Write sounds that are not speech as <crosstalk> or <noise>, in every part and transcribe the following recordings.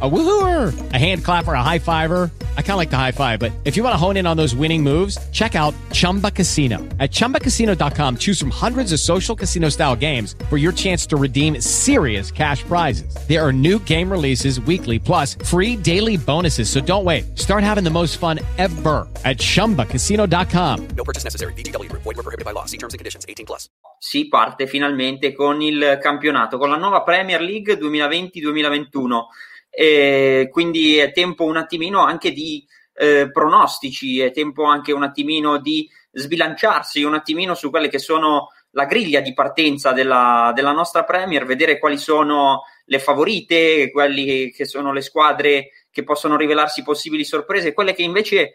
A woohooer, a hand clapper, a high fiver. I kind of like the high five, but if you want to hone in on those winning moves, check out Chumba Casino. At ChumbaCasino.com, choose from hundreds of social casino style games for your chance to redeem serious cash prizes. There are new game releases weekly, plus free daily bonuses. So don't wait. Start having the most fun ever at ChumbaCasino.com. No purchase necessary. BGW. Void were prohibited by law. See terms and conditions. 18 plus. Si parte finalmente con il campionato, con la nuova Premier League 2020-2021. E quindi è tempo un attimino anche di eh, pronostici, è tempo anche un attimino di sbilanciarsi un attimino su quelle che sono la griglia di partenza della, della nostra Premier, vedere quali sono le favorite, quali che sono le squadre che possono rivelarsi possibili sorprese, quelle che invece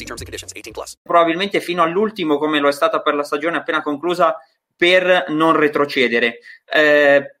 See terms and conditions. 18 plus. Probabilmente fino all'ultimo, come lo è stata per la stagione appena conclusa, per non retrocedere. Eh,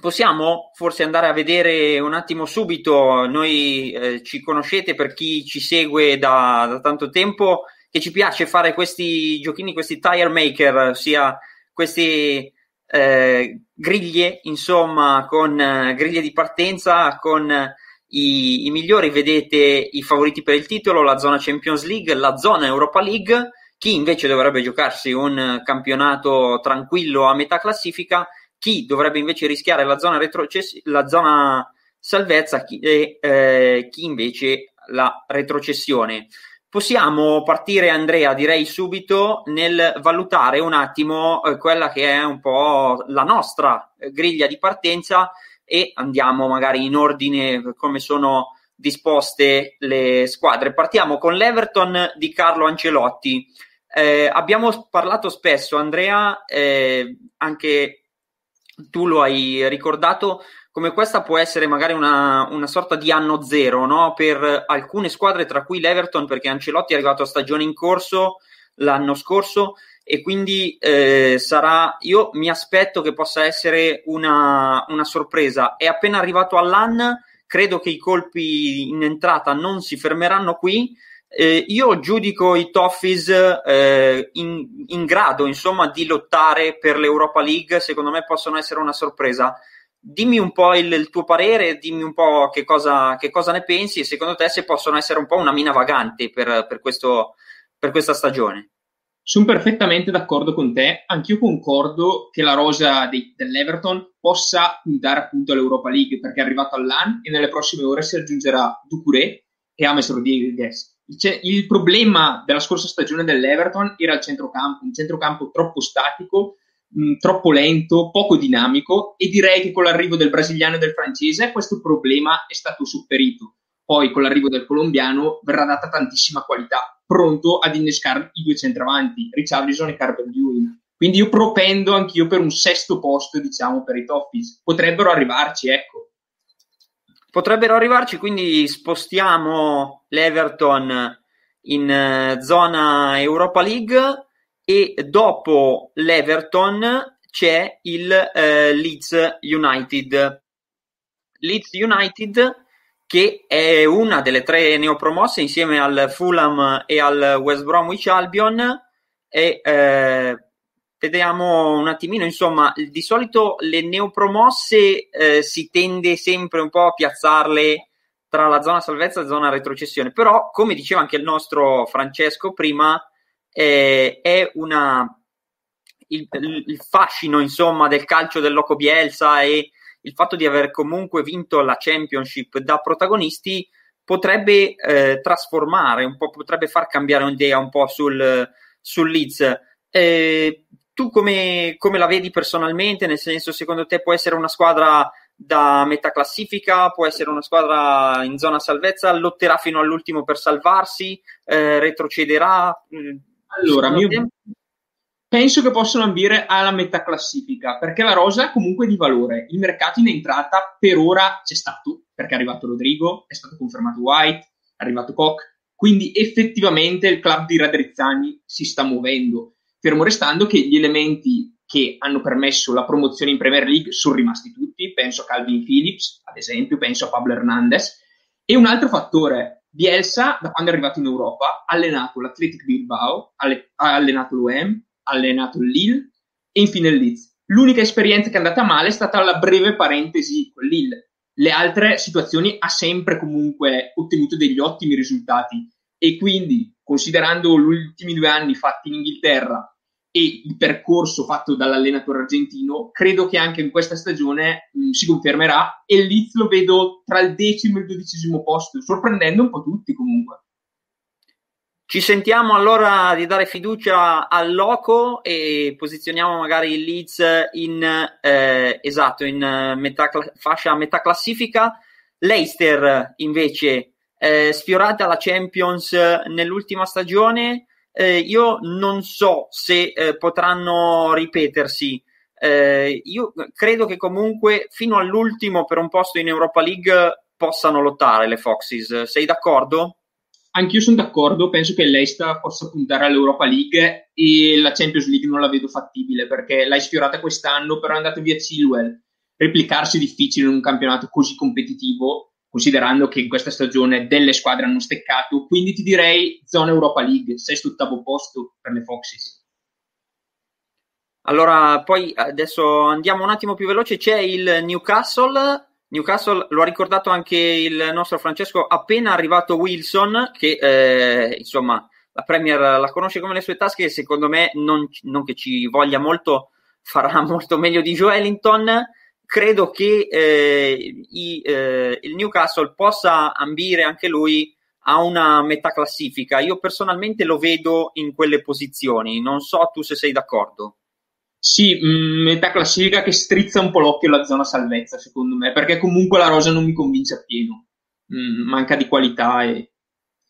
possiamo forse andare a vedere un attimo subito, noi eh, ci conoscete per chi ci segue da, da tanto tempo, che ci piace fare questi giochini, questi tire maker, ossia queste eh, griglie, insomma, con eh, griglie di partenza, con i, i, migliori, vedete i favoriti per il titolo, la zona Champions League, la zona Europa League, chi invece dovrebbe giocarsi un campionato tranquillo a metà classifica, chi dovrebbe invece rischiare la zona, retrocess- la zona salvezza chi, e eh, chi invece la retrocessione. Possiamo partire, Andrea, direi subito nel valutare un attimo eh, quella che è un po' la nostra eh, griglia di partenza e andiamo magari in ordine come sono disposte le squadre. Partiamo con l'Everton di Carlo Ancelotti. Eh, abbiamo parlato spesso, Andrea, eh, anche tu lo hai ricordato, come questa può essere magari una, una sorta di anno zero no? per alcune squadre, tra cui l'Everton, perché Ancelotti è arrivato a stagione in corso l'anno scorso e quindi eh, sarà, io mi aspetto che possa essere una, una sorpresa. È appena arrivato all'AN, credo che i colpi in entrata non si fermeranno qui. Eh, io giudico i Toffees eh, in, in, grado, insomma, di lottare per l'Europa League. Secondo me possono essere una sorpresa dimmi un po' il, il, tuo parere, dimmi un po' che cosa, che cosa, ne pensi e secondo te se possono essere un po' una mina vagante per, per, questo, per questa stagione. Sono perfettamente d'accordo con te, anch'io concordo che la rosa dei, dell'Everton possa puntare appunto all'Europa League perché è arrivato all'AN e nelle prossime ore si aggiungerà Ducouré e Ames Rodriguez. Cioè, il problema della scorsa stagione dell'Everton era il centrocampo, un centrocampo troppo statico mh, troppo lento, poco dinamico e direi che con l'arrivo del brasiliano e del francese questo problema è stato superito. Poi con l'arrivo del colombiano verrà data tantissima qualità, pronto ad innescare i due centravanti, Richarlison e Carver Lewin. Quindi io propendo anch'io per un sesto posto, diciamo, per i Toffees. Potrebbero arrivarci, ecco. Potrebbero arrivarci, quindi spostiamo l'Everton in uh, zona Europa League e dopo l'Everton c'è il eh, Leeds United. Leeds United che è una delle tre neopromosse insieme al Fulham e al West Bromwich Albion. E eh, vediamo un attimino insomma di solito le neopromosse eh, si tende sempre un po' a piazzarle tra la zona salvezza e la zona retrocessione. Però come diceva anche il nostro Francesco prima eh, è una, il, il, fascino insomma del calcio del Loco Bielsa e il fatto di aver comunque vinto la Championship da protagonisti potrebbe eh, trasformare un po', potrebbe far cambiare un'idea un po' sul, sul Leeds. Eh, tu come, come, la vedi personalmente? Nel senso, secondo te può essere una squadra da metà classifica, può essere una squadra in zona salvezza, lotterà fino all'ultimo per salvarsi, eh, retrocederà? Allora, mio, penso che possano ambire alla metà classifica, perché la rosa è comunque di valore. Il mercato in entrata per ora c'è stato, perché è arrivato Rodrigo, è stato confermato White, è arrivato Koch, quindi effettivamente il club di Radrizzani si sta muovendo, fermo restando che gli elementi che hanno permesso la promozione in Premier League sono rimasti tutti, penso a Calvin Phillips, ad esempio, penso a Pablo Hernandez, e un altro fattore, Bielsa, da quando è arrivato in Europa, ha allenato l'Athletic Bilbao, ha allenato l'UEM, allenato il Lille e infine il Leeds. L'unica esperienza che è andata male è stata la breve parentesi con Lille. Le altre situazioni ha sempre comunque ottenuto degli ottimi risultati e quindi considerando gli ultimi due anni fatti in Inghilterra e il percorso fatto dall'allenatore argentino, credo che anche in questa stagione mh, si confermerà e il Leeds lo vedo tra il decimo e il dodicesimo posto, sorprendendo un po' tutti comunque. Ci sentiamo allora di dare fiducia al Loco e posizioniamo magari il Leeds in, eh, esatto, in metà, fascia metà classifica. Leicester invece eh, sfiorata la Champions nell'ultima stagione. Eh, io non so se eh, potranno ripetersi. Eh, io credo che comunque fino all'ultimo per un posto in Europa League possano lottare le Foxes. Sei d'accordo? Anch'io sono d'accordo, penso che l'Esta possa puntare all'Europa League e la Champions League non la vedo fattibile perché l'hai sfiorata quest'anno, però è andato via Chilwell. Replicarsi è difficile in un campionato così competitivo, considerando che in questa stagione delle squadre hanno steccato, quindi ti direi zona Europa League, sesto ottavo posto per le Foxes. Allora, poi adesso andiamo un attimo più veloce, c'è il Newcastle Newcastle lo ha ricordato anche il nostro Francesco, appena arrivato Wilson, che eh, insomma la Premier la conosce come le sue tasche secondo me non, non, che ci voglia molto, farà <laughs> molto meglio di Joe Ellington. Credo che eh, i, eh, il Newcastle possa ambire anche lui a una metà classifica. Io personalmente lo vedo in quelle posizioni, non so tu se sei d'accordo. Sì, mm, metà classifica che strizza un po' l'occhio alla zona salvezza, secondo me, perché comunque la rosa non mi convince appieno. Mm, manca di qualità e...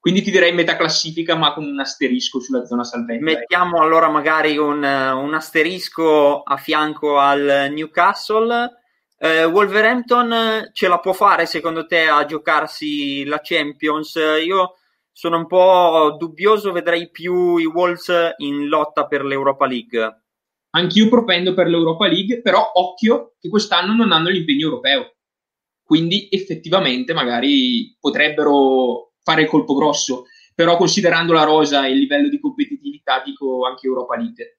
Quindi ti direi metà classifica, ma con un asterisco sulla zona salvezza. Mettiamo allora magari un, un asterisco a fianco al Newcastle. Eh, Wolverhampton ce la può fare secondo te a giocarsi la Champions? Io sono un po' dubbioso, vedrei più i Wolves in lotta per l'Europa League. Anch'io propendo per l'Europa League, però occhio che quest'anno non hanno l'impegno europeo. Quindi effettivamente magari potrebbero fare il colpo grosso, però considerando la rosa e il livello di competitività dico anche Europa League.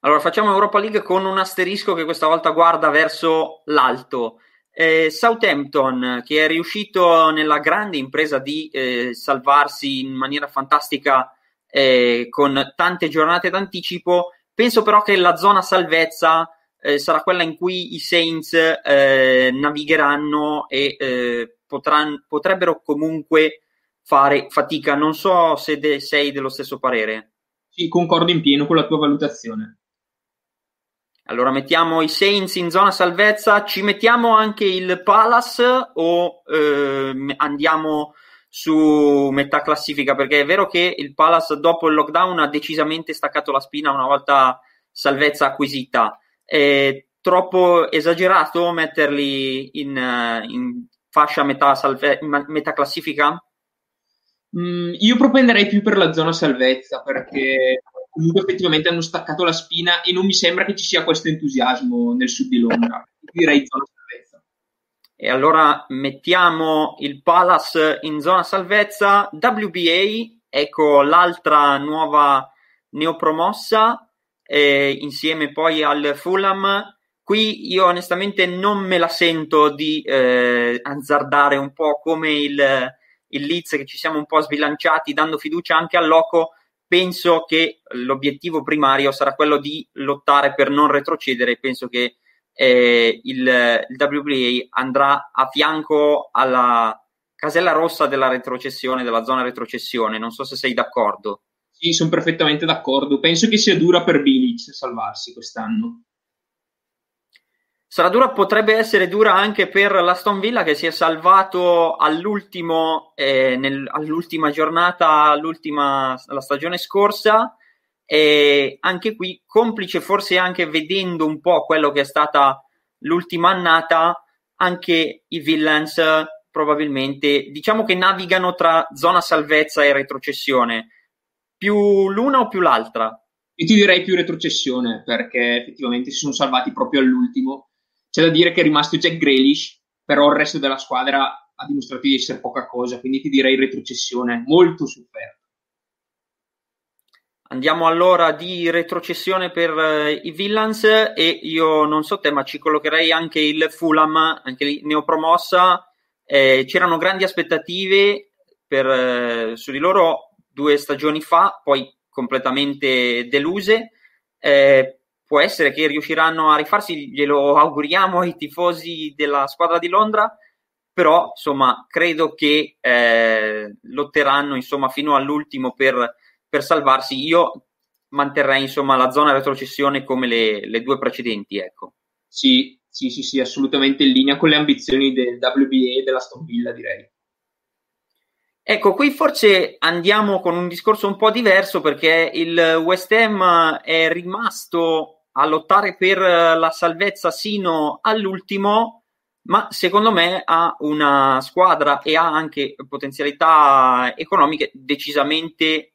Allora facciamo Europa League con un asterisco che questa volta guarda verso l'alto. Eh, Southampton, che è riuscito nella grande impresa di eh, salvarsi in maniera fantastica eh, con tante giornate d'anticipo, Penso però che la zona salvezza eh, sarà quella in cui i Saints eh, navigheranno e eh, potranno, potrebbero comunque fare fatica. Non so se de- sei dello stesso parere. Sì, concordo in pieno con la tua valutazione. Allora mettiamo i Saints in zona salvezza, ci mettiamo anche il Palace o eh, andiamo su metà classifica, perché è vero che il Palace dopo il lockdown ha decisamente staccato la spina una volta salvezza acquisita. È troppo esagerato metterli in, in fascia metà, salve- metà classifica? Mm, io propenderei più per la zona salvezza perché comunque effettivamente hanno staccato la spina e non mi sembra che ci sia questo entusiasmo nel sud di Londra. Direi zona. E allora mettiamo il Palace in zona salvezza. WBA, ecco l'altra nuova neopromossa, eh, insieme poi al Fulham. Qui io onestamente non me la sento di eh, azzardare un po' come il, il Leeds, che ci siamo un po' sbilanciati, dando fiducia anche al Loco. Penso che l'obiettivo primario sarà quello di lottare per non retrocedere. Penso che eh, il, il WBA andrà a fianco alla casella rossa della retrocessione, della zona retrocessione. Non so se sei d'accordo. Sì, sono perfettamente d'accordo. Penso che sia dura per Bilic salvarsi quest'anno. Sarà dura, potrebbe essere dura anche per l'Aston Villa che si è salvato all'ultimo, eh, nel, all'ultima giornata, all'ultima, la stagione scorsa E anche qui, complice forse anche vedendo un po' quello che è stata l'ultima annata, anche i Villains probabilmente diciamo che navigano tra zona salvezza e retrocessione. Più l'una o più l'altra? Io ti direi più retrocessione perché effettivamente si sono salvati proprio all'ultimo. C'è da dire che è rimasto Jack Grealish, però il resto della squadra ha dimostrato di essere poca cosa, quindi ti direi retrocessione, molto sofferta. Andiamo allora di retrocessione per uh, i Villans e io non so te, ma ci collocherei anche il Fulham, anche lì neopromossa. Eh, c'erano grandi aspettative per, eh, su di loro due stagioni fa, poi completamente deluse. Eh, può essere che riusciranno a rifarsi, glielo auguriamo ai tifosi della squadra di Londra, però insomma credo che eh, lotteranno insomma, fino all'ultimo per, per, salvarsi. Io manterrei insomma la zona retrocessione come le, le due precedenti. Ecco. Sì, sì, sì, sì, assolutamente in linea con le ambizioni del WBA e della Stone Villa, direi. Ecco, qui forse andiamo con un discorso un po' diverso perché il West Ham è rimasto a lottare per la salvezza sino all'ultimo, ma secondo me ha una squadra e ha anche potenzialità economiche decisamente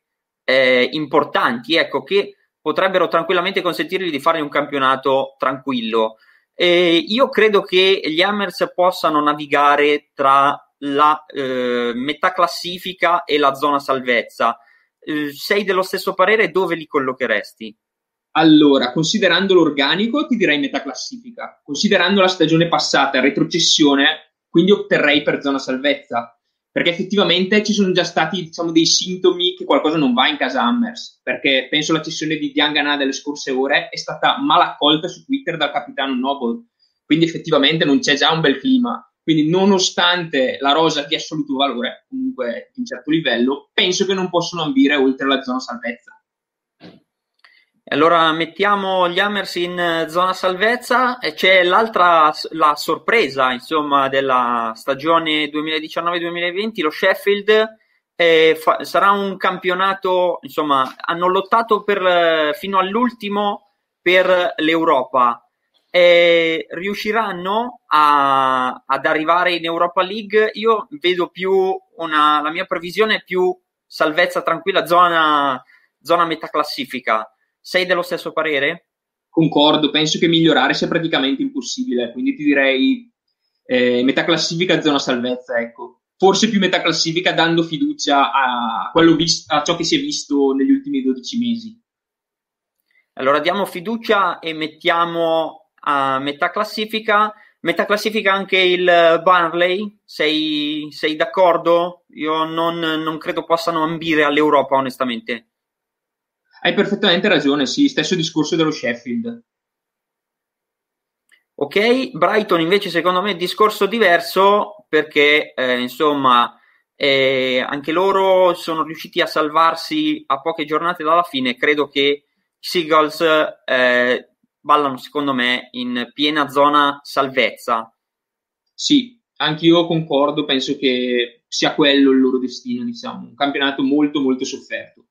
eh, importanti, ecco, che potrebbero tranquillamente consentirgli di fare un campionato tranquillo. Eh, io credo che gli Hammers possano navigare tra la eh, metà classifica e la zona salvezza. Eh, sei dello stesso parere? Dove li collocheresti? Allora, considerando l'organico, ti direi metà classifica. Considerando la stagione passata, retrocessione, quindi otterrei per zona salvezza. Perché effettivamente ci sono già stati diciamo, dei sintomi che qualcosa non va in casa Hammers. Perché penso la cessione di Diangana delle scorse ore è stata mal accolta su Twitter dal capitano Noble. Quindi effettivamente non c'è già un bel clima. Quindi, nonostante la rosa di assoluto valore, comunque di un certo livello, penso che non possono ambire oltre la zona salvezza. Allora mettiamo gli Hammers in zona salvezza e c'è l'altra la sorpresa insomma della stagione 2019-2020, lo Sheffield eh, fa, sarà un campionato, insomma, hanno lottato per, fino all'ultimo per l'Europa eh, riusciranno a, ad arrivare in Europa League. Io vedo più una, la mia previsione è più salvezza tranquilla, zona, zona metà classifica. Sei dello stesso parere? Concordo, penso che migliorare sia praticamente impossibile, quindi ti direi eh, metà classifica, zona salvezza, ecco. Forse più metà classifica dando fiducia a, vis- a ciò che si è visto negli ultimi 12 mesi. Allora diamo fiducia e mettiamo a metà classifica. Metà classifica anche il Barnley, sei, sei d'accordo? Io non, non, credo possano ambire all'Europa, onestamente. Hai perfettamente ragione, sì, stesso discorso dello Sheffield. Ok, Brighton invece secondo me è discorso diverso perché eh, insomma eh, anche loro sono riusciti a salvarsi a poche giornate dalla fine. Credo che i Seagulls eh, ballano secondo me in piena zona salvezza. Sì, anche io concordo, penso che sia quello il loro destino, diciamo, un campionato molto molto sofferto.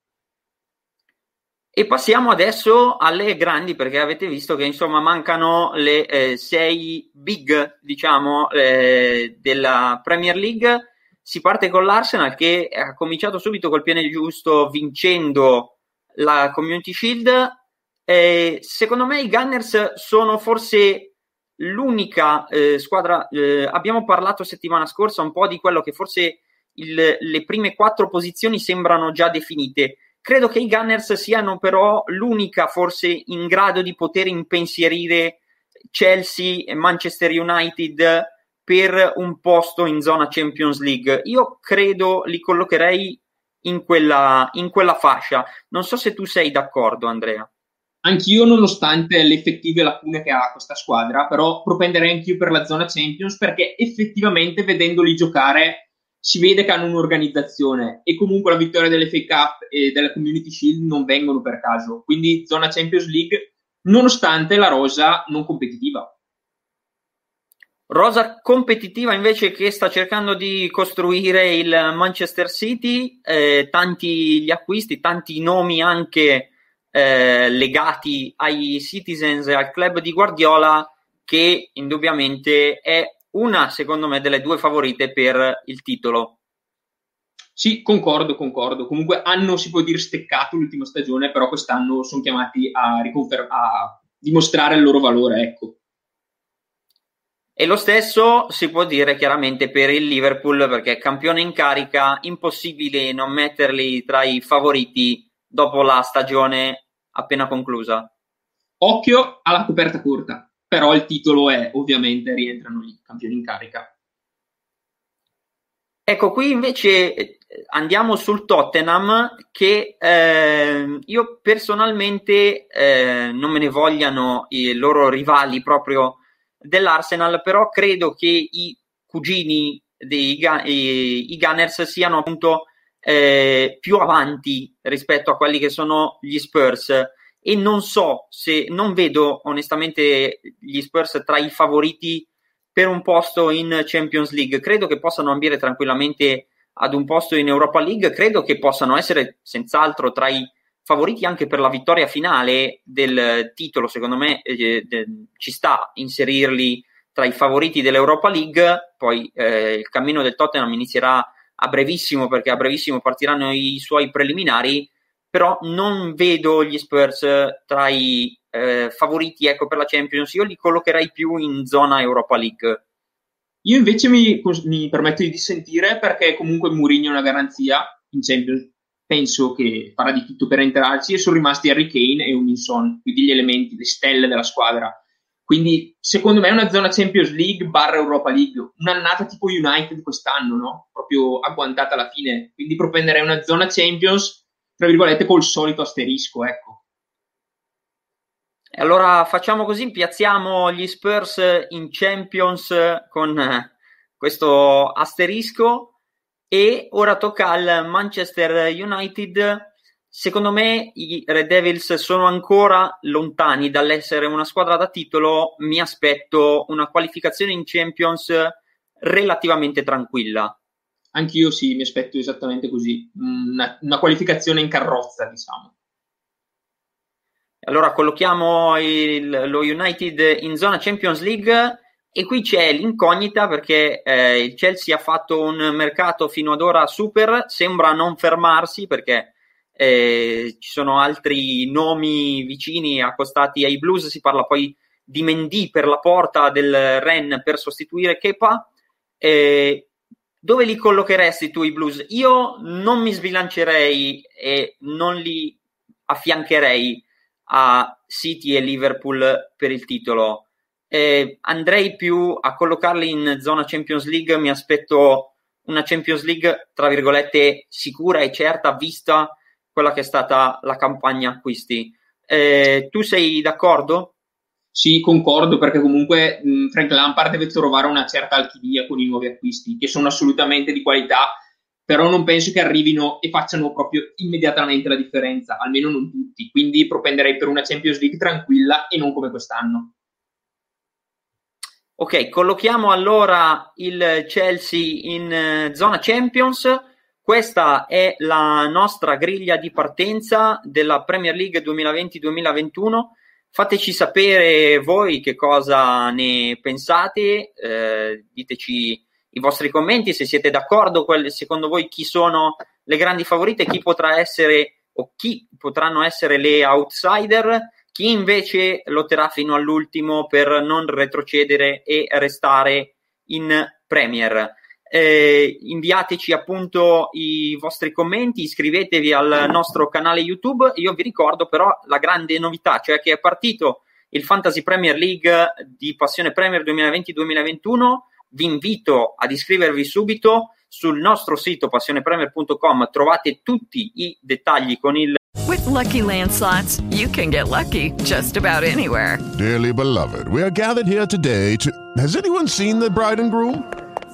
E passiamo adesso alle grandi, perché avete visto che insomma mancano le eh, sei big, diciamo, eh, della Premier League. Si parte con l'Arsenal che ha cominciato subito col piede giusto vincendo la Community Shield eh, secondo me i Gunners sono forse l'unica eh, squadra. Eh, abbiamo parlato settimana scorsa un po' di quello che forse il, le prime quattro posizioni sembrano già definite. Credo che i Gunners siano però l'unica forse in grado di poter impensierire Chelsea e Manchester United per un posto in zona Champions League. Io credo li collocherei in quella, in quella fascia. Non so se tu sei d'accordo, Andrea. Anch'io, nonostante le effettive lacune che ha questa squadra, però propenderei anch'io per la zona Champions perché effettivamente vedendoli giocare si vede che hanno un'organizzazione e comunque la vittoria dell'FA Cup e della Community Shield non vengono per caso. Quindi zona Champions League, nonostante la rosa non competitiva. Rosa competitiva invece che sta cercando di costruire il Manchester City, eh, tanti gli acquisti, tanti nomi anche eh, legati ai Citizens e al club di Guardiola, che indubbiamente è una, secondo me, delle due favorite per il titolo. Sì, concordo, concordo. Comunque hanno, si può dire, steccato l'ultima stagione, però quest'anno sono chiamati a, riconfer- a dimostrare il loro valore, ecco. E lo stesso si può dire chiaramente per il Liverpool, perché campione in carica, impossibile non metterli tra i favoriti dopo la stagione appena conclusa. Occhio alla coperta corta, però il titolo è ovviamente rientrano lì, campioni in carica. Ecco, qui invece eh, andiamo sul Tottenham che eh, io personalmente eh, non me ne vogliano i loro rivali proprio dell'Arsenal, però credo che i cugini dei i, i Gunners siano appunto eh, più avanti rispetto a quelli che sono gli Spurs e non so se non vedo onestamente gli Spurs tra i favoriti per un posto in Champions League. Credo che possano ambire tranquillamente ad un posto in Europa League, credo che possano essere senz'altro tra i favoriti anche per la vittoria finale del titolo. Secondo me eh, de, ci sta inserirli tra i favoriti dell'Europa League. Poi eh, il cammino del Tottenham inizierà a brevissimo perché a brevissimo partiranno i suoi preliminari. Però non vedo gli Spurs tra i eh, favoriti ecco, per la Champions, io li collocherei più in zona Europa League. Io invece mi, mi permetto di dissentire perché comunque Mourinho è una garanzia in Champions. Penso che farà di tutto per entrarci e sono rimasti Harry Kane e Unison, quindi gli elementi, le stelle della squadra. Quindi secondo me è una zona Champions League barra Europa League, un'annata tipo United quest'anno, no? Proprio agguantata alla fine. Quindi propenderei una zona Champions, tra virgolette, col solito asterisco, ecco. Allora facciamo così, piazziamo gli Spurs in Champions con questo asterisco e ora tocca al Manchester United. Secondo me i Red Devils sono ancora lontani dall'essere una squadra da titolo, mi aspetto una qualificazione in Champions relativamente tranquilla. Anch'io sì, mi aspetto esattamente così, una, una qualificazione in carrozza, diciamo. Allora collochiamo il, lo United in zona Champions League e qui c'è l'incognita perché eh, il Chelsea ha fatto un mercato fino ad ora super, sembra non fermarsi perché eh, ci sono altri nomi vicini accostati ai Blues, si parla poi di Mendy per la porta del Ren per sostituire Kepa. Eh, dove li collocheresti tu i Blues? Io non mi sbilancerei e non li affiancherei a City e Liverpool per il titolo. Eh, andrei più a collocarli in zona Champions League, mi aspetto una Champions League tra virgolette sicura e certa vista quella che è stata la campagna acquisti. Eh, tu sei d'accordo? Sì, concordo perché comunque mh, Frank Lampard deve trovare una certa alchimia con i nuovi acquisti che sono assolutamente di qualità però non penso che arrivino e facciano proprio immediatamente la differenza, almeno non tutti. Quindi propenderei per una Champions League tranquilla e non come quest'anno. Ok, collochiamo allora il Chelsea in eh, zona Champions. Questa è la nostra griglia di partenza della Premier League 2020-2021. Fateci sapere voi che cosa ne pensate, eh, diteci i vostri commenti, se siete d'accordo, quelle, secondo voi chi sono le grandi favorite, chi potrà essere o chi potranno essere le outsider, chi invece lotterà fino all'ultimo per non retrocedere e restare in Premier. Eh, inviateci appunto i vostri commenti, iscrivetevi al nostro canale YouTube. Io vi ricordo però la grande novità, cioè che è partito il Fantasy Premier League di Passione Premier 2020-2021 vi invito ad iscrivervi subito sul nostro sito passionepremier.com trovate tutti i dettagli con il With lucky landslots, you can get lucky just about anywhere. Dearly beloved, we are gathered here today to Has anyone seen the bride and groom?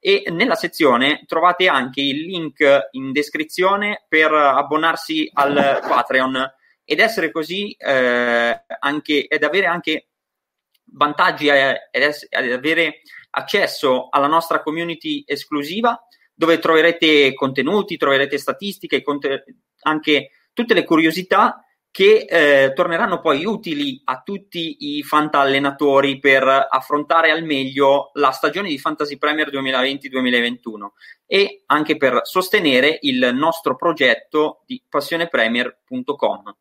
e nella sezione trovate anche il link in descrizione per abbonarsi al Patreon. Ed essere così eh, anche ed avere anche vantaggi eh, ed, ess- ed avere accesso alla nostra community esclusiva dove troverete contenuti, troverete statistiche, conte- anche tutte le curiosità che eh, torneranno poi utili a tutti i fantallenatori per affrontare al meglio la stagione di Fantasy Premier 2020-2021 e anche per sostenere il nostro progetto di passionepremier.com.